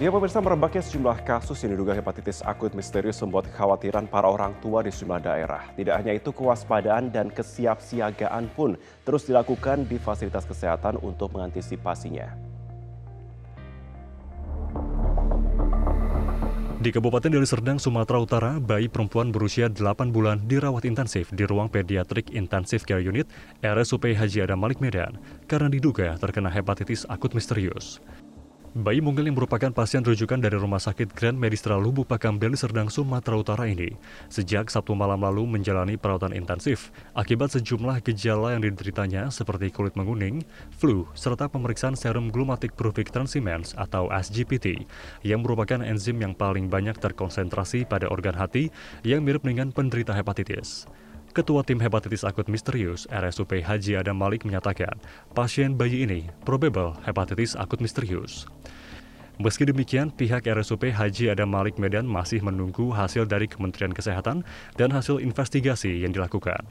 Ya pemirsa merebaknya sejumlah kasus yang diduga hepatitis akut misterius membuat kekhawatiran para orang tua di sejumlah daerah. Tidak hanya itu kewaspadaan dan kesiapsiagaan pun terus dilakukan di fasilitas kesehatan untuk mengantisipasinya. Di Kabupaten Deli Serdang, Sumatera Utara, bayi perempuan berusia 8 bulan dirawat intensif di ruang pediatrik intensif care unit RSUP Haji Adam Malik Medan karena diduga terkena hepatitis akut misterius. Bayi mungil yang merupakan pasien rujukan dari Rumah Sakit Grand Medistra Lubuk Pakam Deli Serdang, Sumatera Utara ini, sejak Sabtu malam lalu menjalani perawatan intensif akibat sejumlah gejala yang dideritanya seperti kulit menguning, flu, serta pemeriksaan serum glumatic pruvic transimens atau SGPT, yang merupakan enzim yang paling banyak terkonsentrasi pada organ hati yang mirip dengan penderita hepatitis. Ketua Tim Hepatitis Akut Misterius RSUP Haji Adam Malik menyatakan pasien bayi ini probable hepatitis akut misterius. Meski demikian, pihak RSUP Haji Adam Malik Medan masih menunggu hasil dari Kementerian Kesehatan dan hasil investigasi yang dilakukan.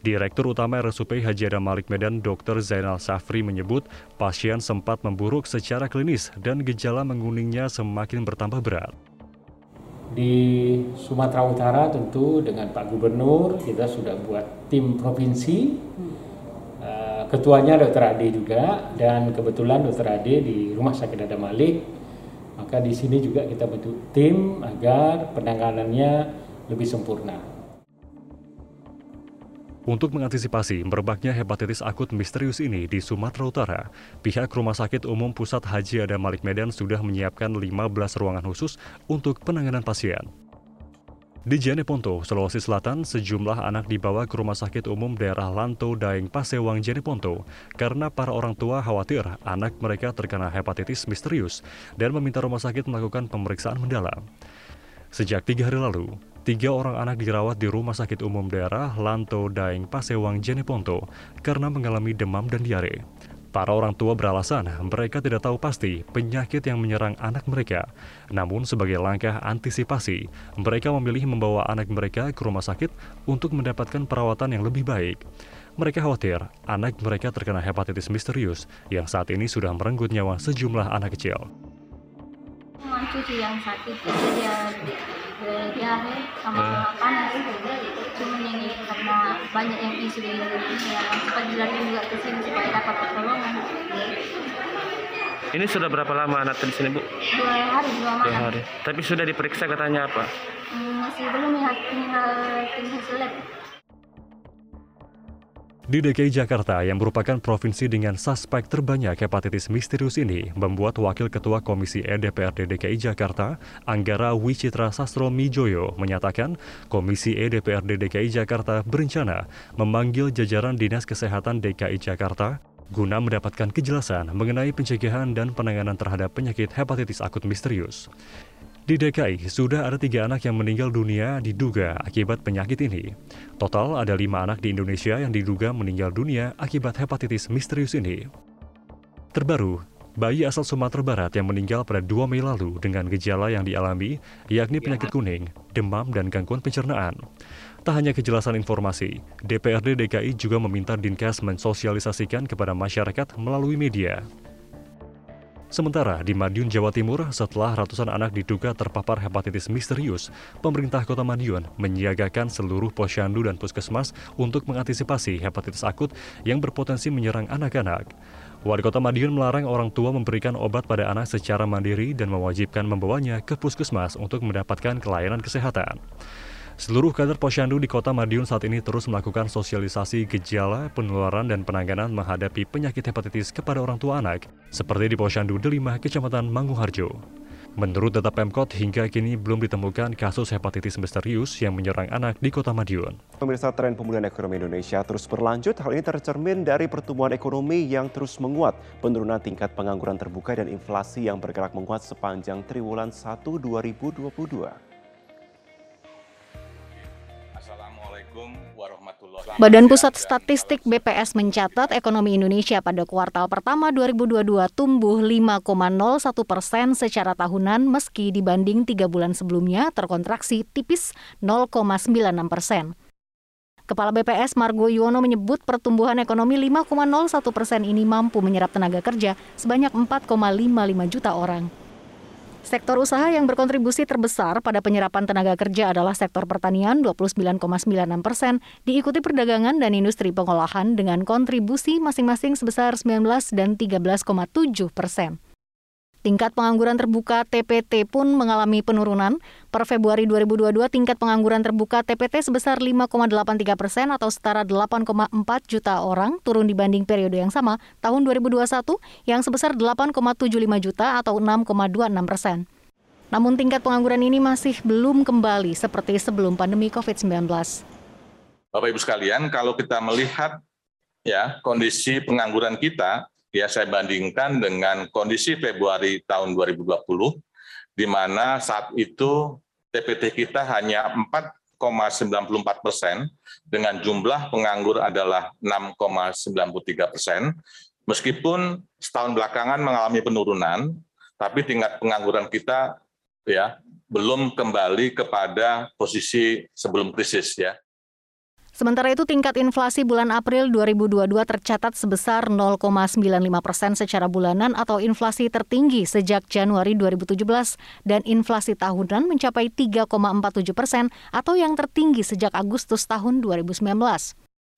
Direktur Utama RSUP Haji Adam Malik Medan Dr. Zainal Safri menyebut pasien sempat memburuk secara klinis dan gejala menguningnya semakin bertambah berat di Sumatera Utara tentu dengan Pak Gubernur kita sudah buat tim provinsi uh, ketuanya Dr. Ade juga dan kebetulan Dr. Ade di Rumah Sakit Ada Malik maka di sini juga kita bentuk tim agar penanganannya lebih sempurna. Untuk mengantisipasi merebaknya hepatitis akut misterius ini di Sumatera Utara, pihak Rumah Sakit Umum Pusat Haji Ada Malik Medan sudah menyiapkan 15 ruangan khusus untuk penanganan pasien. Di Jeneponto, Sulawesi Selatan, sejumlah anak dibawa ke Rumah Sakit Umum Daerah Lanto Daeng Pasewang Jeneponto karena para orang tua khawatir anak mereka terkena hepatitis misterius dan meminta rumah sakit melakukan pemeriksaan mendalam. Sejak tiga hari lalu, Tiga orang anak dirawat di Rumah Sakit Umum Daerah Lanto Daeng Pasewang Jeneponto karena mengalami demam dan diare. Para orang tua beralasan mereka tidak tahu pasti penyakit yang menyerang anak mereka. Namun sebagai langkah antisipasi, mereka memilih membawa anak mereka ke rumah sakit untuk mendapatkan perawatan yang lebih baik. Mereka khawatir anak mereka terkena hepatitis misterius yang saat ini sudah merenggut nyawa sejumlah anak kecil. Cucu yang sakit dia diare sama panas cuman ini karena banyak yang isu di Indonesia cepat dilarikan juga ke sini supaya dapat pertolongan ini sudah berapa lama anak di sini bu? Dua hari, dua malam. Dua hari. Tapi sudah diperiksa katanya apa? Hmm, masih belum ya, tinggal tinggal lab. Di DKI Jakarta yang merupakan provinsi dengan suspek terbanyak hepatitis misterius ini membuat Wakil Ketua Komisi E DPRD DKI Jakarta, Anggara Wicitra Sastro Mijoyo, menyatakan Komisi E DPRD DKI Jakarta berencana memanggil jajaran Dinas Kesehatan DKI Jakarta guna mendapatkan kejelasan mengenai pencegahan dan penanganan terhadap penyakit hepatitis akut misterius. Di DKI, sudah ada tiga anak yang meninggal dunia diduga akibat penyakit ini. Total ada lima anak di Indonesia yang diduga meninggal dunia akibat hepatitis misterius ini. Terbaru, bayi asal Sumatera Barat yang meninggal pada 2 Mei lalu dengan gejala yang dialami, yakni penyakit kuning, demam, dan gangguan pencernaan. Tak hanya kejelasan informasi, DPRD DKI juga meminta Dinkes mensosialisasikan kepada masyarakat melalui media. Sementara di Madiun, Jawa Timur, setelah ratusan anak diduga terpapar hepatitis misterius, pemerintah kota Madiun menyiagakan seluruh posyandu dan puskesmas untuk mengantisipasi hepatitis akut yang berpotensi menyerang anak-anak. Wali kota Madiun melarang orang tua memberikan obat pada anak secara mandiri dan mewajibkan membawanya ke puskesmas untuk mendapatkan kelayanan kesehatan. Seluruh kader posyandu di kota Madiun saat ini terus melakukan sosialisasi gejala, penularan, dan penanganan menghadapi penyakit hepatitis kepada orang tua anak, seperti di posyandu Delima, Kecamatan Manguharjo. Menurut data Pemkot, hingga kini belum ditemukan kasus hepatitis misterius yang menyerang anak di kota Madiun. Pemirsa tren pemulihan ekonomi Indonesia terus berlanjut. Hal ini tercermin dari pertumbuhan ekonomi yang terus menguat, penurunan tingkat pengangguran terbuka dan inflasi yang bergerak menguat sepanjang triwulan 1 2022. Badan Pusat Statistik BPS mencatat ekonomi Indonesia pada kuartal pertama 2022 tumbuh 5,01 persen secara tahunan meski dibanding tiga bulan sebelumnya terkontraksi tipis 0,96 persen. Kepala BPS Margo Yuwono menyebut pertumbuhan ekonomi 5,01 persen ini mampu menyerap tenaga kerja sebanyak 4,55 juta orang. Sektor usaha yang berkontribusi terbesar pada penyerapan tenaga kerja adalah sektor pertanian 29,96 persen, diikuti perdagangan dan industri pengolahan dengan kontribusi masing-masing sebesar 19 dan 13,7 persen. Tingkat pengangguran terbuka TPT pun mengalami penurunan. Per Februari 2022, tingkat pengangguran terbuka TPT sebesar 5,83 persen atau setara 8,4 juta orang, turun dibanding periode yang sama tahun 2021 yang sebesar 8,75 juta atau 6,26 persen. Namun tingkat pengangguran ini masih belum kembali seperti sebelum pandemi COVID-19. Bapak Ibu sekalian, kalau kita melihat ya kondisi pengangguran kita ya saya bandingkan dengan kondisi Februari tahun 2020 di mana saat itu TPT kita hanya 4,94 persen dengan jumlah penganggur adalah 6,93 persen. Meskipun setahun belakangan mengalami penurunan, tapi tingkat pengangguran kita ya belum kembali kepada posisi sebelum krisis ya. Sementara itu tingkat inflasi bulan April 2022 tercatat sebesar 0,95 persen secara bulanan atau inflasi tertinggi sejak Januari 2017 dan inflasi tahunan mencapai 3,47 persen atau yang tertinggi sejak Agustus tahun 2019.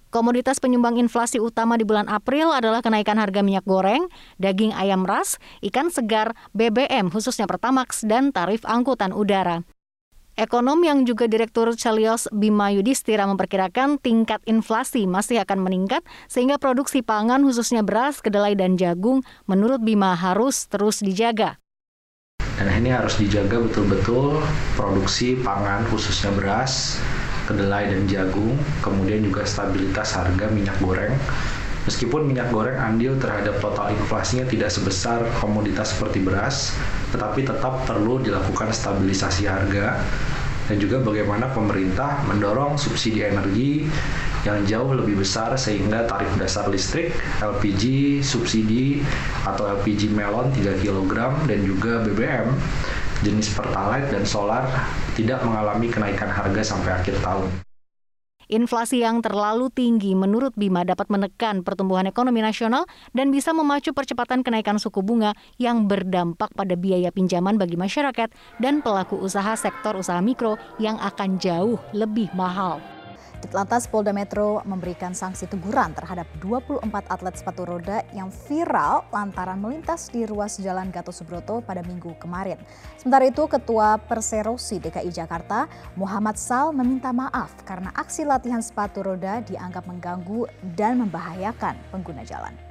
Komoditas penyumbang inflasi utama di bulan April adalah kenaikan harga minyak goreng, daging ayam ras, ikan segar, BBM khususnya Pertamax, dan tarif angkutan udara. Ekonom yang juga Direktur Celios Bima Yudhistira memperkirakan tingkat inflasi masih akan meningkat sehingga produksi pangan khususnya beras, kedelai, dan jagung menurut Bima harus terus dijaga. Dan ini harus dijaga betul-betul produksi pangan khususnya beras, kedelai, dan jagung, kemudian juga stabilitas harga minyak goreng Meskipun minyak goreng andil terhadap total inflasinya tidak sebesar komoditas seperti beras, tetapi tetap perlu dilakukan stabilisasi harga dan juga bagaimana pemerintah mendorong subsidi energi yang jauh lebih besar sehingga tarif dasar listrik, LPG, subsidi atau LPG melon 3 kg dan juga BBM jenis Pertalite dan solar tidak mengalami kenaikan harga sampai akhir tahun. Inflasi yang terlalu tinggi menurut Bima dapat menekan pertumbuhan ekonomi nasional dan bisa memacu percepatan kenaikan suku bunga yang berdampak pada biaya pinjaman bagi masyarakat dan pelaku usaha sektor usaha mikro yang akan jauh lebih mahal. Ditlantas Polda Metro memberikan sanksi teguran terhadap 24 atlet sepatu roda yang viral lantaran melintas di ruas Jalan Gatot Subroto pada minggu kemarin. Sementara itu, Ketua Perserosi DKI Jakarta, Muhammad Sal meminta maaf karena aksi latihan sepatu roda dianggap mengganggu dan membahayakan pengguna jalan.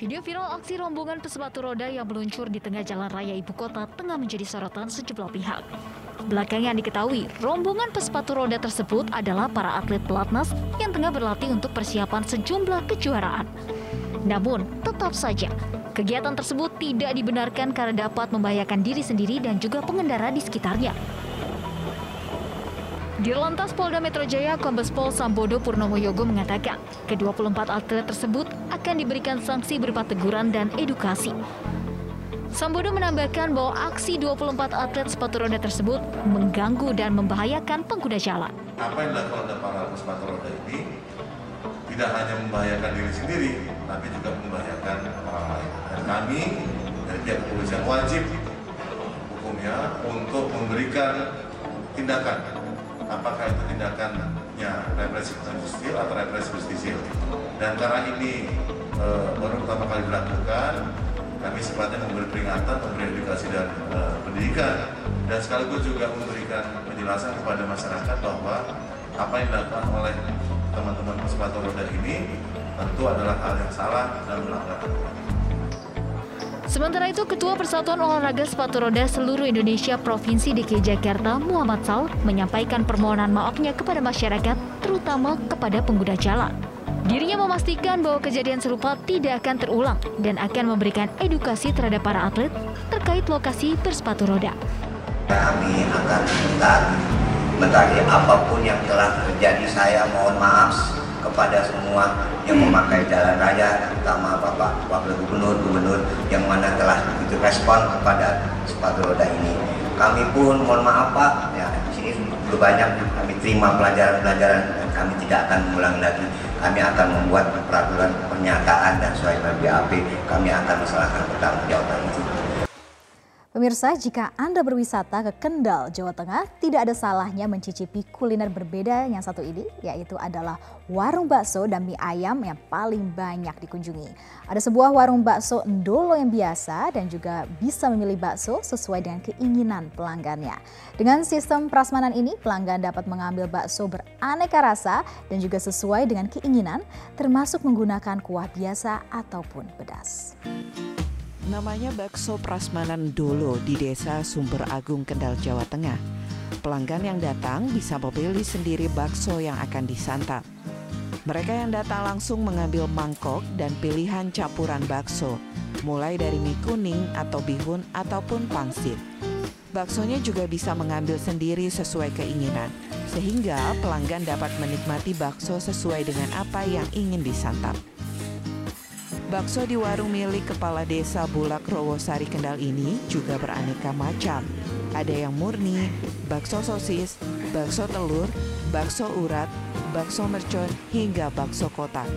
Video viral aksi rombongan pesepatu roda yang meluncur di tengah jalan raya ibu kota tengah menjadi sorotan sejumlah pihak. Belakangan diketahui, rombongan pesepatu roda tersebut adalah para atlet pelatnas yang tengah berlatih untuk persiapan sejumlah kejuaraan. Namun, tetap saja, kegiatan tersebut tidak dibenarkan karena dapat membahayakan diri sendiri dan juga pengendara di sekitarnya. Dirlantas Polda Metro Jaya Kombes Pol Sambodo Purnomo Yogo mengatakan, ke-24 atlet tersebut akan diberikan sanksi berupa teguran dan edukasi. Sambodo menambahkan bahwa aksi 24 atlet sepatu roda tersebut mengganggu dan membahayakan pengguna jalan. Apa yang dilakukan oleh para sepatu roda ini tidak hanya membahayakan diri sendiri, tapi juga membahayakan orang lain. Dan kami dari pihak kepolisian wajib hukumnya untuk memberikan tindakan apakah itu tindakannya represif justisial atau represif justisial. Dan karena ini e, baru pertama kali dilakukan, kami sepatutnya memberi peringatan, memberi edukasi dan e, pendidikan, dan sekaligus juga memberikan penjelasan kepada masyarakat bahwa apa yang dilakukan oleh teman-teman sepatu roda ini tentu adalah hal yang salah dan melanggar Sementara itu, Ketua Persatuan Olahraga Sepatu Roda Seluruh Indonesia Provinsi DKI Jakarta, Muhammad Sal, menyampaikan permohonan maafnya kepada masyarakat, terutama kepada pengguna jalan. Dirinya memastikan bahwa kejadian serupa tidak akan terulang dan akan memberikan edukasi terhadap para atlet terkait lokasi bersepatu roda. Kami akan minta apa pun yang telah terjadi saya mohon maaf kepada semua yang memakai jalan raya, terutama Bapak Wakil Gubernur, Gubernur yang mana telah begitu respon kepada sepatu roda ini. Kami pun mohon maaf Pak, ya di sini belum banyak kami terima pelajaran-pelajaran dan kami tidak akan mengulang lagi. Kami akan membuat peraturan pernyataan dan sesuai BAP kami akan masalahkan pertanggungjawaban itu. Pemirsa, jika Anda berwisata ke Kendal, Jawa Tengah, tidak ada salahnya mencicipi kuliner berbeda yang satu ini, yaitu adalah warung bakso dan mie ayam yang paling banyak dikunjungi. Ada sebuah warung bakso Ndolo yang biasa dan juga bisa memilih bakso sesuai dengan keinginan pelanggannya. Dengan sistem prasmanan ini, pelanggan dapat mengambil bakso beraneka rasa dan juga sesuai dengan keinginan, termasuk menggunakan kuah biasa ataupun pedas. Namanya bakso Prasmanan Dolo di desa Sumber Agung, Kendal, Jawa Tengah. Pelanggan yang datang bisa memilih sendiri bakso yang akan disantap. Mereka yang datang langsung mengambil mangkok dan pilihan campuran bakso, mulai dari mie kuning atau bihun ataupun pangsit. Baksonya juga bisa mengambil sendiri sesuai keinginan, sehingga pelanggan dapat menikmati bakso sesuai dengan apa yang ingin disantap. Bakso di warung milik Kepala Desa Bulak Rowosari Kendal ini juga beraneka macam. Ada yang murni, bakso sosis, bakso telur, bakso urat, bakso mercon, hingga bakso kotak.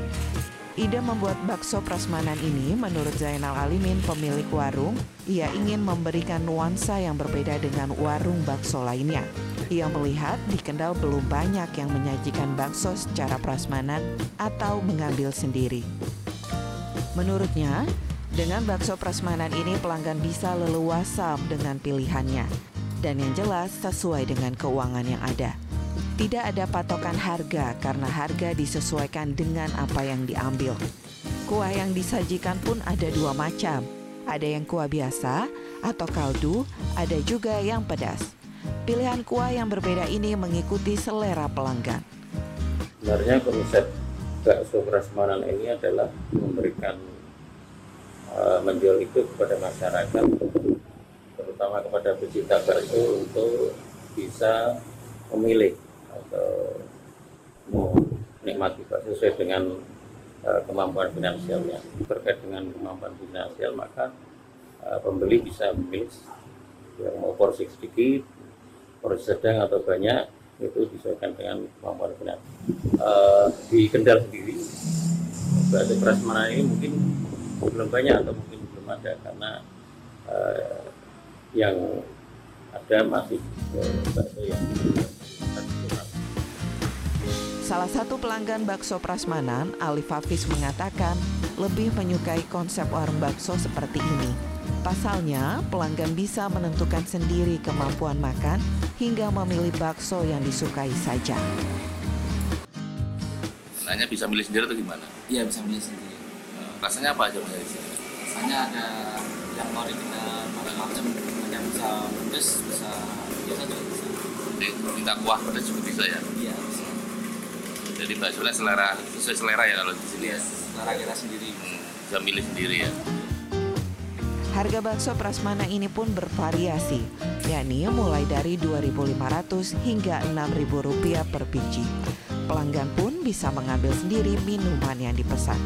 Ide membuat bakso prasmanan ini menurut Zainal Alimin pemilik warung, ia ingin memberikan nuansa yang berbeda dengan warung bakso lainnya. Ia melihat di Kendal belum banyak yang menyajikan bakso secara prasmanan atau mengambil sendiri. Menurutnya, dengan bakso prasmanan ini pelanggan bisa leluasa dengan pilihannya dan yang jelas sesuai dengan keuangan yang ada. Tidak ada patokan harga karena harga disesuaikan dengan apa yang diambil. Kuah yang disajikan pun ada dua macam. Ada yang kuah biasa atau kaldu, ada juga yang pedas. Pilihan kuah yang berbeda ini mengikuti selera pelanggan. Sebenarnya konsep bakso prasmanan ini adalah memberikan uh, menjual itu kepada masyarakat terutama kepada pecinta bakso untuk bisa memilih atau menikmati bakso sesuai dengan uh, kemampuan finansialnya. Terkait dengan kemampuan finansial maka uh, pembeli bisa memilih yang mau porsi sedikit porsi sedang atau banyak itu disesuaikan dengan kemampuan finansial. Uh, di Kendal sendiri, bakso prasmanan ini mungkin belum banyak atau mungkin belum ada karena uh, yang ada masih bakso yang Salah satu pelanggan bakso prasmanan, Alif Hafiz mengatakan lebih menyukai konsep warung bakso seperti ini. Pasalnya, pelanggan bisa menentukan sendiri kemampuan makan hingga memilih bakso yang disukai saja. Nanya bisa milih sendiri atau gimana? Iya bisa milih sendiri. Rasanya apa aja mas di sini? Rasanya ada yang original macam-macam, yang bisa pedas, bisa biasa juga bisa. Jadi minta kuah pedas juga bisa ya? Iya bisa. Jadi baksonya selera sesuai selera ya kalau di sini Iya, ya? selera kita sendiri. Hmm, bisa milih sendiri ya? Harga bakso prasmanan ini pun bervariasi, yakni mulai dari 2.500 hingga 6.000 rupiah per biji. Pelanggan pun bisa mengambil sendiri minuman yang dipesan.